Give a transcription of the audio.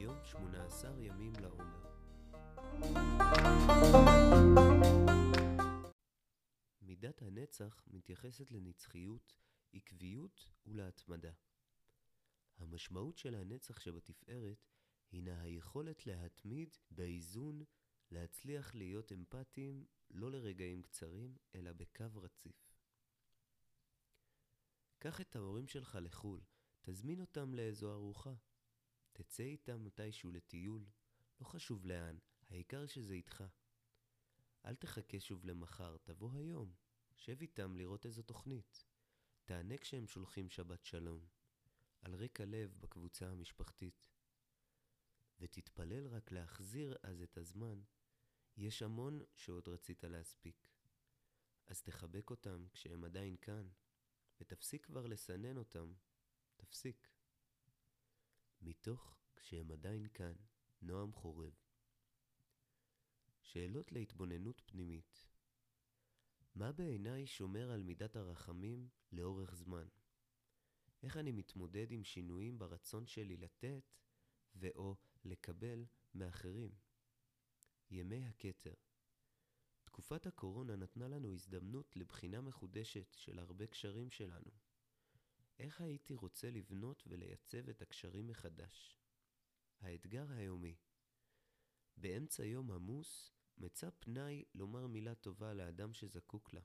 היום 18 ימים לעומר. מידת הנצח מתייחסת לנצחיות, עקביות ולהתמדה. המשמעות של הנצח שבתפארת הינה היכולת להתמיד באיזון, להצליח להיות אמפתיים לא לרגעים קצרים, אלא בקו רציף. קח את ההורים שלך לחו"ל, תזמין אותם לאיזו ארוחה, תצא איתם מתישהו לטיול, לא חשוב לאן, העיקר שזה איתך. אל תחכה שוב למחר, תבוא היום. שב איתם לראות איזו תוכנית. תענה כשהם שולחים שבת שלום. על רקע לב בקבוצה המשפחתית. ותתפלל רק להחזיר אז את הזמן, יש המון שעוד רצית להספיק. אז תחבק אותם כשהם עדיין כאן, ותפסיק כבר לסנן אותם, תפסיק. מתוך כשהם עדיין כאן, נועם חורב. שאלות להתבוננות פנימית מה בעיניי שומר על מידת הרחמים לאורך זמן? איך אני מתמודד עם שינויים ברצון שלי לתת ו/או לקבל מאחרים? ימי הכתר תקופת הקורונה נתנה לנו הזדמנות לבחינה מחודשת של הרבה קשרים שלנו. איך הייתי רוצה לבנות ולייצב את הקשרים מחדש? האתגר היומי באמצע יום עמוס מצא פנאי לומר מילה טובה לאדם שזקוק לה.